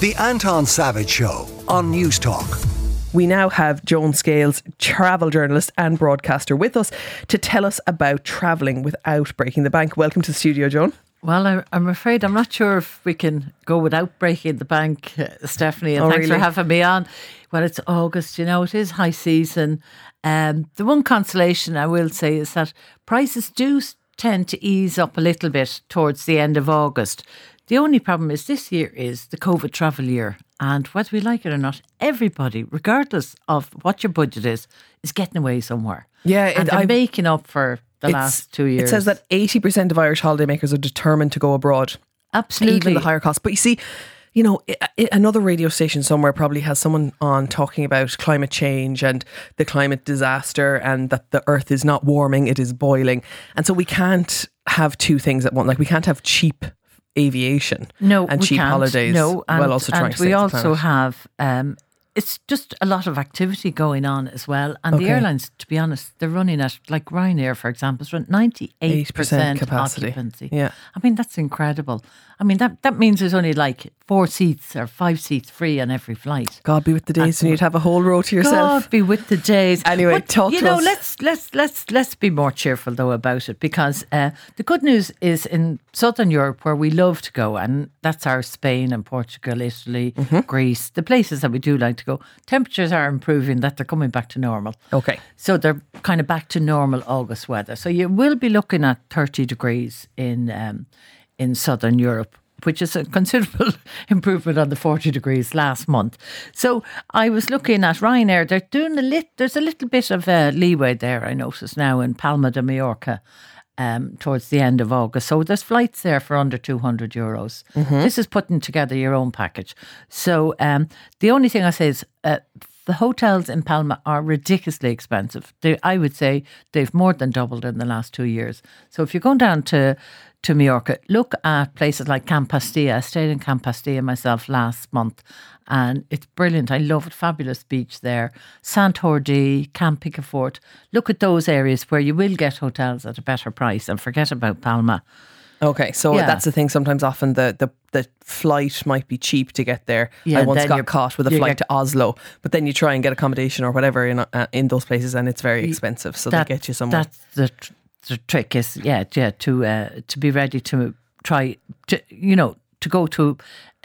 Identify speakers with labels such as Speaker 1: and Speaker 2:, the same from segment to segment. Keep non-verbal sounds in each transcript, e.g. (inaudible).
Speaker 1: The Anton Savage Show on News Talk.
Speaker 2: We now have Joan Scales, travel journalist and broadcaster, with us to tell us about travelling without breaking the bank. Welcome to the studio, Joan.
Speaker 3: Well, I- I'm afraid I'm not sure if we can go without breaking the bank, uh, Stefanie. And
Speaker 2: Oh,
Speaker 3: thanks for having me on. Well, it's August, you know, it is high season. Um, the one consolation I will say is that prices do tend to ease up a little bit towards the end of August. The only problem is this year is the COVID travel year. And whether we like it or not, everybody, regardless of what your budget is, is getting away somewhere.
Speaker 2: Yeah,
Speaker 3: and
Speaker 2: I've-
Speaker 3: making up for the last two years.
Speaker 2: It says that 80% of Irish holidaymakers are determined to go abroad,
Speaker 3: absolutely
Speaker 2: even the higher cost. But you see, you know, another radio station somewhere probably has someone on talking about climate change and the climate disaster and that the earth is not warming, it is boiling. And so we can't have two things at once. Like we can't have cheap aviation
Speaker 3: no,
Speaker 2: and cheap
Speaker 3: can't.
Speaker 2: holidays
Speaker 3: No, and,
Speaker 2: while also trying
Speaker 3: and
Speaker 2: to
Speaker 3: we also have. Um, it's just a lot of activity going on as well, and
Speaker 2: Okay.
Speaker 3: the airlines, to be honest, they're running at like Ryanair, for example, is running ninety eight
Speaker 2: 8% capacity.
Speaker 3: occupancy.
Speaker 2: Yeah.
Speaker 3: I mean that's incredible. I mean that that means there's only like four seats or five seats free on every flight.
Speaker 2: God be with the days when you'd have a whole row to yourself.
Speaker 3: God be with the days.
Speaker 2: Anyway,
Speaker 3: But,
Speaker 2: talk
Speaker 3: you
Speaker 2: to
Speaker 3: know,
Speaker 2: us.
Speaker 3: let's let's let's let's be more cheerful though about it because uh, the good news is in southern Europe where we love to go, and that's our Spain and Portugal, Italy,
Speaker 2: Mm-hmm.
Speaker 3: Greece, the places that we do like to go. Temperatures are improving; that they're coming back to normal.
Speaker 2: Okay.
Speaker 3: So they're kind of back to normal August weather. So you will be looking at 30 degrees in um, in southern Europe, which is a considerable (laughs) improvement on the 40 degrees last month. So I was looking at Ryanair. They're doing a lit. There's a little bit of uh, leeway there. I notice now in Palma de Mallorca. Um, towards the end of August. So there's flights there for under 200 euros. This is putting together your own package. So um, the only thing I say is uh, the hotels in Palma are ridiculously expensive. They, I would say they've more than doubled in the last two years. So if you're going down to to Mallorca, look at places like Can Pastilla. I stayed in Can Pastilla myself last month, and it's brilliant. I love it. Fabulous beach there. Santordi, Can Picafort. Look at those areas where you will get hotels at a better price, and forget about Palma.
Speaker 2: Okay, so
Speaker 3: Yeah.
Speaker 2: that's the thing. Sometimes, often the, the the flight might be cheap to get there.
Speaker 3: Yeah,
Speaker 2: I once got caught with a flight to Oslo, but then you try and get accommodation or whatever in uh, in those places, and it's very expensive. So
Speaker 3: That-
Speaker 2: they get you somewhere.
Speaker 3: That's the, the trick is yeah yeah to uh, to be ready to try to you know to go to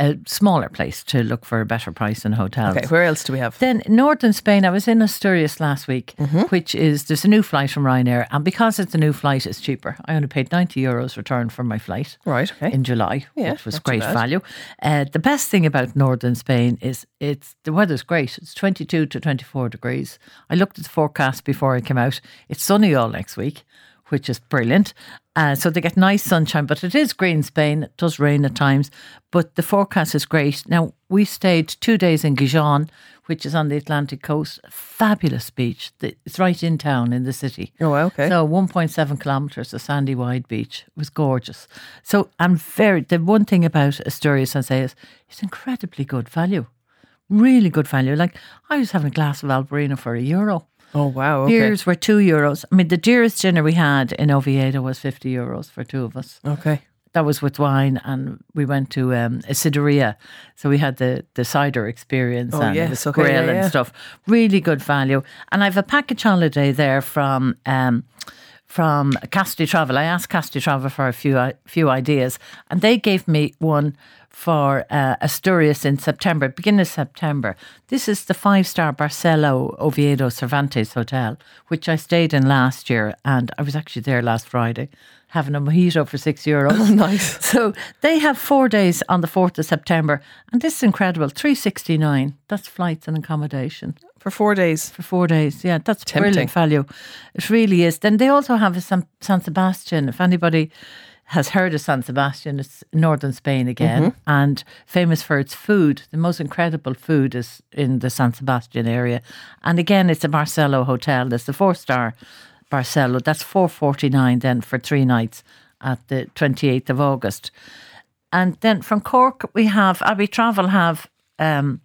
Speaker 3: a smaller place to look for a better price in hotels.
Speaker 2: okay, where else do we have?
Speaker 3: Then northern Spain, I was in Asturias last week,
Speaker 2: Mm-hmm.
Speaker 3: which is there's a new flight from Ryanair, and because it's a new flight, it's cheaper. I only paid ninety euros return for my flight
Speaker 2: Right. Okay.
Speaker 3: in July,
Speaker 2: Yeah,
Speaker 3: which was great value. Uh, the best thing about northern Spain is it's the weather's great. It's 22 to 24 degrees. I looked at the forecast before I came out. It's sunny all next week, which is brilliant. Uh, so they get nice sunshine, but it is green Spain. It does rain at times, but the forecast is great. Now, we stayed two days in Gijon, which is on the Atlantic coast. Fabulous beach. It's right in town in the city.
Speaker 2: Oh, okay.
Speaker 3: So 1.7 kilometres, a sandy wide beach. It was gorgeous. So I'm very, the one thing about Asturias, I say, is it's incredibly good value. Really good value. Like I was having a glass of Albarino for a euro.
Speaker 2: Oh wow. Okay.
Speaker 3: Beers were two euros. I mean, the dearest dinner we had in Oviedo was 50 euros for two of us.
Speaker 2: Okay.
Speaker 3: That was with wine, and we went to um, a cideria. So we had the, the cider experience
Speaker 2: Oh,
Speaker 3: and
Speaker 2: yes,
Speaker 3: was
Speaker 2: okay,
Speaker 3: grill
Speaker 2: yeah,
Speaker 3: and
Speaker 2: yeah.
Speaker 3: stuff. Really good value. And I have a package holiday there from um, from Cassidy Travel. I asked Cassidy Travel for a few few ideas, and they gave me one for uh, Asturias in September, beginning of September. This is the five star Barcelo Oviedo Cervantes Hotel, which I stayed in last year, and I was actually there last Friday having a mojito for six euros. (laughs)
Speaker 2: nice.
Speaker 3: So they have four days on the 4th of September, and this is incredible 369 That's flights and accommodation
Speaker 2: For four days.
Speaker 3: for four days. Yeah, that's
Speaker 2: Tempting.
Speaker 3: brilliant value. It really is. Then they also have a San, San Sebastian. If anybody has heard of San Sebastian, it's northern Spain again
Speaker 2: Mm-hmm.
Speaker 3: and famous for its food. The most incredible food is in the San Sebastian area. And again, it's a Barcelo hotel. It's the four star Barcelo. That's 449 then for three nights at the 28th of August. And then from Cork, we have Abbey Travel have um,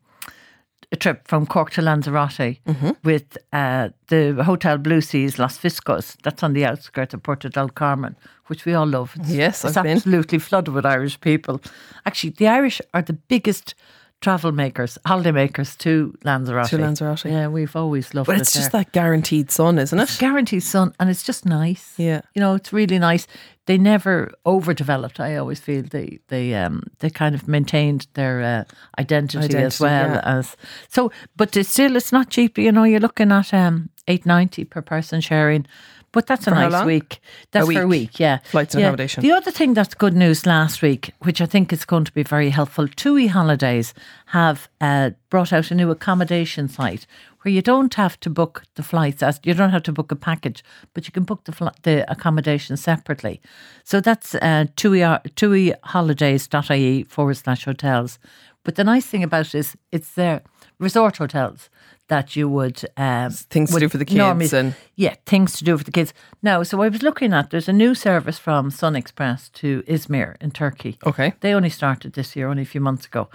Speaker 3: a trip from Cork to Lanzarote
Speaker 2: Mm-hmm.
Speaker 3: with uh, the Hotel Blue Seas Las Fiscos. That's on the outskirts of Puerto del Carmen, which we all love. It's,
Speaker 2: Yes,
Speaker 3: it's
Speaker 2: I've been.
Speaker 3: absolutely flooded with Irish people. Actually, the Irish are the biggest travel makers, holiday makers to Lanzarote.
Speaker 2: To Lanzarote.
Speaker 3: Yeah, we've always loved
Speaker 2: But
Speaker 3: it.
Speaker 2: But it's just
Speaker 3: there.
Speaker 2: that guaranteed sun, isn't it?
Speaker 3: guaranteed sun, and it's just nice.
Speaker 2: Yeah.
Speaker 3: you know, it's really nice. They never overdeveloped. I always feel they they um they kind of maintained their uh, identity, as well
Speaker 2: yeah.
Speaker 3: as so. But it's still, it's not cheap. You know, you're looking at um eight ninety per person sharing. But that's a
Speaker 2: For
Speaker 3: nice week. That's for a
Speaker 2: week.
Speaker 3: week, yeah.
Speaker 2: Flights and
Speaker 3: Yeah.
Speaker 2: accommodation.
Speaker 3: The other thing that's good news last week, which I think is going to be very helpful, TUI Holidays have uh, brought out a new accommodation site where you don't have to book the flights as you don't have to book a package, but you can book the fl- the accommodation separately. So that's uh, TUI, TUIHolidays.ie forward slash hotels. But the nice thing about it is it's their resort hotels that you would um,
Speaker 2: Things to do for the kids
Speaker 3: normally-
Speaker 2: and-
Speaker 3: yeah, things to do for the kids. Now, so I was looking at there's a new service from Sun Express to Izmir in Turkey.
Speaker 2: Okay.
Speaker 3: They only started this year, only a few months ago,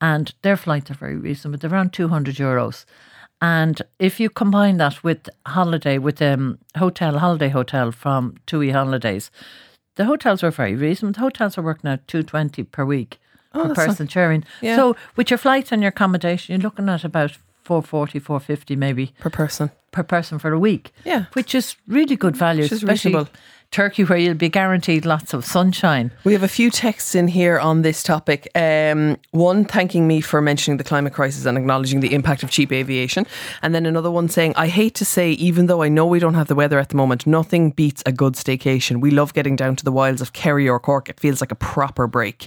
Speaker 3: and their flights are very reasonable. They're around two hundred euros. And if you combine that with holiday, with um, hotel, holiday hotel from TUI Holidays, the hotels are very reasonable. The hotels are working out two twenty per week per
Speaker 2: Oh, not-
Speaker 3: person sharing.
Speaker 2: Yeah.
Speaker 3: So with your flights and your accommodation, you're looking at about 440, 450 maybe
Speaker 2: Per person.
Speaker 3: per person for a week.
Speaker 2: Yeah.
Speaker 3: Which is really good value, especially
Speaker 2: reasonable.
Speaker 3: Turkey, where you'll be guaranteed lots of sunshine.
Speaker 2: We have a few texts in here on this topic. Um, one thanking me for mentioning the climate crisis and acknowledging the impact of cheap aviation. And then another one saying, I hate to say, even though I know we don't have the weather at the moment, nothing beats a good staycation. We love getting down to the wilds of Kerry or Cork. It feels like a proper break.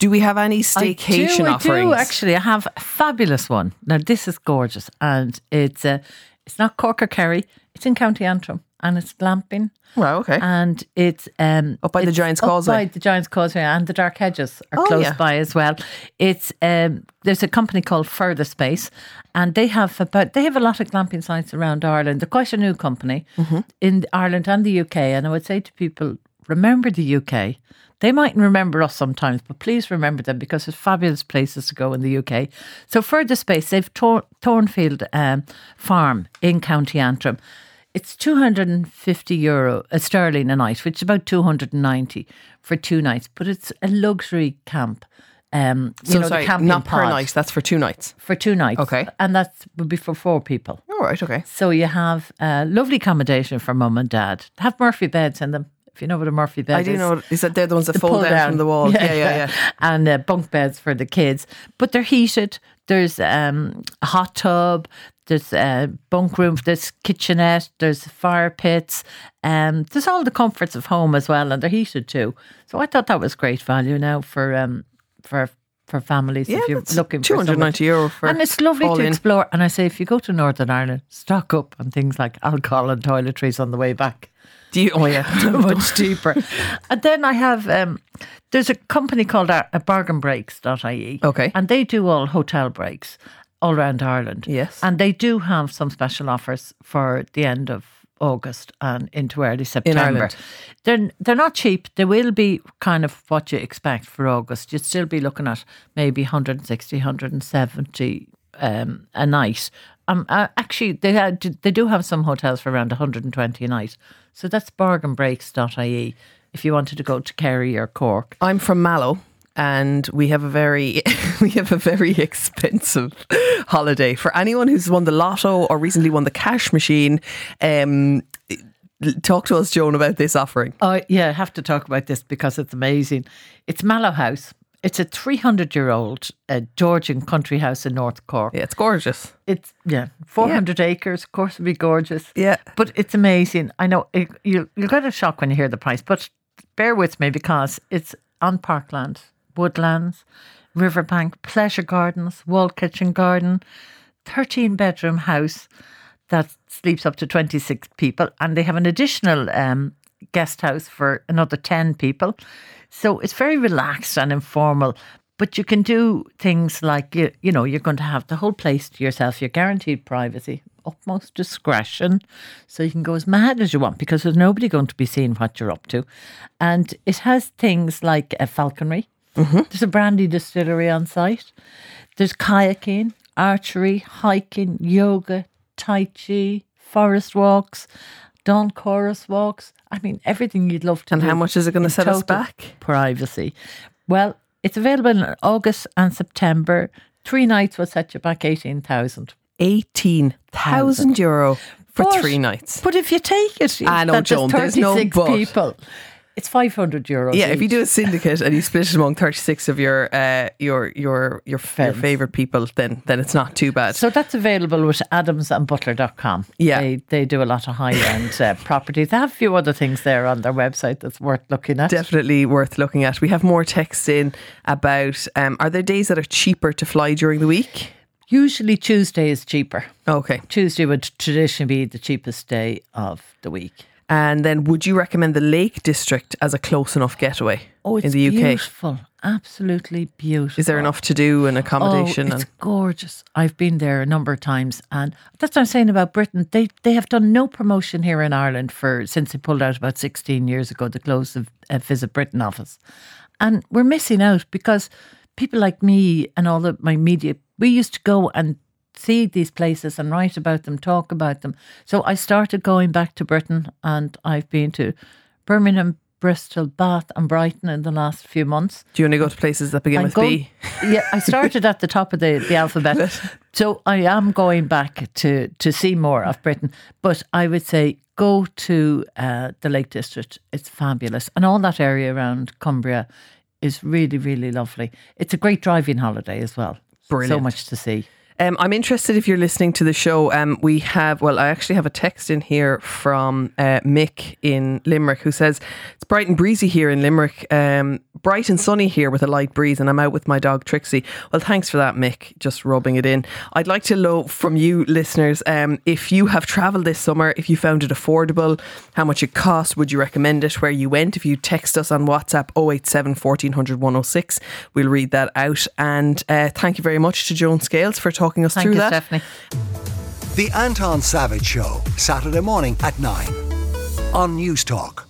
Speaker 2: Do we have any staycation
Speaker 3: I do,
Speaker 2: offerings?
Speaker 3: I do actually. I have a fabulous one. Now this is gorgeous, and it's uh, it's not Cork or Kerry. It's in County Antrim, and it's glamping,
Speaker 2: Wow, okay.
Speaker 3: and it's um
Speaker 2: Up by the
Speaker 3: it's
Speaker 2: Giant's
Speaker 3: up
Speaker 2: Causeway.
Speaker 3: by the Giant's Causeway, and the Dark Hedges are
Speaker 2: Oh,
Speaker 3: close
Speaker 2: yeah.
Speaker 3: by as well. It's um there's a company called Further Space, and they have about they have a lot of glamping sites around Ireland. They're quite a new company
Speaker 2: Mm-hmm.
Speaker 3: in Ireland and the UK, and I would say to people, remember the UK. They mightn't remember us sometimes, but please remember them because there's fabulous places to go in the UK. So further space, they've Tor- Thornfield um, Farm in County Antrim. It's 250 euro uh, sterling a night, which is about 290 for two nights, but it's a luxury camp. Um, you
Speaker 2: so
Speaker 3: know,
Speaker 2: sorry,
Speaker 3: the camping
Speaker 2: not per
Speaker 3: pod
Speaker 2: night. That's for two nights.
Speaker 3: for two nights.
Speaker 2: Okay.
Speaker 3: and that would be for four people.
Speaker 2: All right, okay.
Speaker 3: So you have uh, lovely accommodation for mum and dad. Have Murphy beds in them. If you know what a Murphy bed is.
Speaker 2: I
Speaker 3: is.
Speaker 2: do know. Is that they're the ones that fold
Speaker 3: pull
Speaker 2: down, from the wall? Yeah, yeah, yeah.
Speaker 3: And uh, bunk beds for the kids, but they're heated. There's um, a hot tub. There's a bunk room. There's kitchenette. There's fire pits. Um, there's all the comforts of home as well, and they're heated too. So I thought that was great value now for um, for for families
Speaker 2: Yeah,
Speaker 3: if you're looking for
Speaker 2: 290
Speaker 3: somewhere.
Speaker 2: euro for
Speaker 3: and it's lovely to
Speaker 2: in.
Speaker 3: explore. And I say, if you go to Northern Ireland, stock up on things like alcohol and toiletries on the way back
Speaker 2: you? Oh yeah. (laughs)
Speaker 3: much (laughs) cheaper. and then I have um, there's a company called uh, bargainbreaks.ie.
Speaker 2: Okay.
Speaker 3: And they do all hotel breaks all around Ireland.
Speaker 2: Yes.
Speaker 3: And they do have some special offers for the end of August and into early September.
Speaker 2: In Ireland.
Speaker 3: They're they're not cheap. They will be kind of what you expect for August. You'd still be looking at maybe 160, 170 um, a night. Um, uh, actually, they had, they do have some hotels for around 120 a night. So that's bargainbreaks.ie if you wanted to go to Kerry or Cork.
Speaker 2: I'm from Mallow and we have a very (laughs) we have a very expensive holiday for anyone who's won the lotto or recently won the cash machine. Um, talk to us, Joan, about this offering.
Speaker 3: Oh, yeah, I have to talk about this because it's amazing. It's Mallow House. It's a 300 year old uh, Georgian country house in North Cork.
Speaker 2: Yeah, it's gorgeous.
Speaker 3: It's, yeah, 400 acres. Of course, it'd be gorgeous.
Speaker 2: Yeah.
Speaker 3: But it's amazing. I know it, you, you'll get a shock when you hear the price, but bear with me because it's on parkland, woodlands, riverbank, pleasure gardens, wall kitchen garden, 13 bedroom house that sleeps up to 26 people. And they have an additional um, guest house for another 10 people. So it's very relaxed and informal. But you can do things like, you, you know, you're going to have the whole place to yourself. You're guaranteed privacy, utmost discretion. So you can go as mad as you want because there's nobody going to be seeing what you're up to. And it has things like a falconry. Mm-hmm. There's a brandy distillery on site. There's kayaking, archery, hiking, yoga, tai chi, forest walks, dawn chorus walks. I mean, everything you'd love to
Speaker 2: And how much is it going to set us back?
Speaker 3: Privacy. Well, It's available in August and September. Three nights will set you back 18,000.
Speaker 2: 18,000 euro for
Speaker 3: But-
Speaker 2: three nights.
Speaker 3: But if you take it,
Speaker 2: I know, Joan,
Speaker 3: there's
Speaker 2: no
Speaker 3: 36
Speaker 2: but.
Speaker 3: people. It's 500 euros.
Speaker 2: Yeah, if you do a syndicate and you split it among 36 of your uh, your your your, your favorite people, then then it's not too bad.
Speaker 3: So that's available with adamsandbutler.com.
Speaker 2: Yeah.
Speaker 3: They, they do a lot of high end uh, (laughs) properties. They have a few other things there on their website that's worth looking at.
Speaker 2: Definitely worth looking at. We have more texts in about um, are there days that are cheaper to fly during the week?
Speaker 3: Usually Tuesday is cheaper.
Speaker 2: Okay.
Speaker 3: Tuesday would traditionally be the cheapest day of the week.
Speaker 2: And then would you recommend the Lake District as a close enough getaway
Speaker 3: Oh, it's
Speaker 2: in the UK?
Speaker 3: It's beautiful. Absolutely beautiful.
Speaker 2: Is there enough to do and accommodation?
Speaker 3: Oh, it's
Speaker 2: and
Speaker 3: gorgeous. I've been there a number of times, and that's what I'm saying about Britain. They they have done no promotion here in Ireland for since they pulled out about 16 years ago. the close of uh, Visit Britain office, and we're missing out because people like me and all of my media, we used to go and see these places and write about them, talk about them. So I started going back to Britain, and I've been to Birmingham. Bristol, Bath, and Brighton in the last few months.
Speaker 2: do you only go to places that begin
Speaker 3: I'm
Speaker 2: with B?
Speaker 3: Yeah, I started at the top of the, the alphabet. (laughs) So I am going back to, to see more of Britain. But I would say go to uh, the Lake District. It's fabulous. And all that area around Cumbria is really, really lovely. It's a great driving holiday as well.
Speaker 2: Brilliant.
Speaker 3: So much to see.
Speaker 2: Um, I'm interested if you're listening to the show. Um, we have, well, I actually have a text in here from uh, Mick in Limerick who says, It's bright and breezy here in Limerick. Um, bright and sunny here with a light breeze, and I'm out with my dog Trixie. Well, thanks for that, Mick, just rubbing it in. I'd like to know from you, listeners, um, if you have travelled this summer, if you found it affordable, how much it cost, would you recommend it, where you went? If you text us on WhatsApp 087 1400 106, we'll read that out. And uh, thank you very much to Joan Scales for talking us
Speaker 3: Thank
Speaker 2: through
Speaker 3: you,
Speaker 2: that.
Speaker 3: Stefanie.
Speaker 1: The Anton Savage Show, Saturday morning at 9 on News Talk.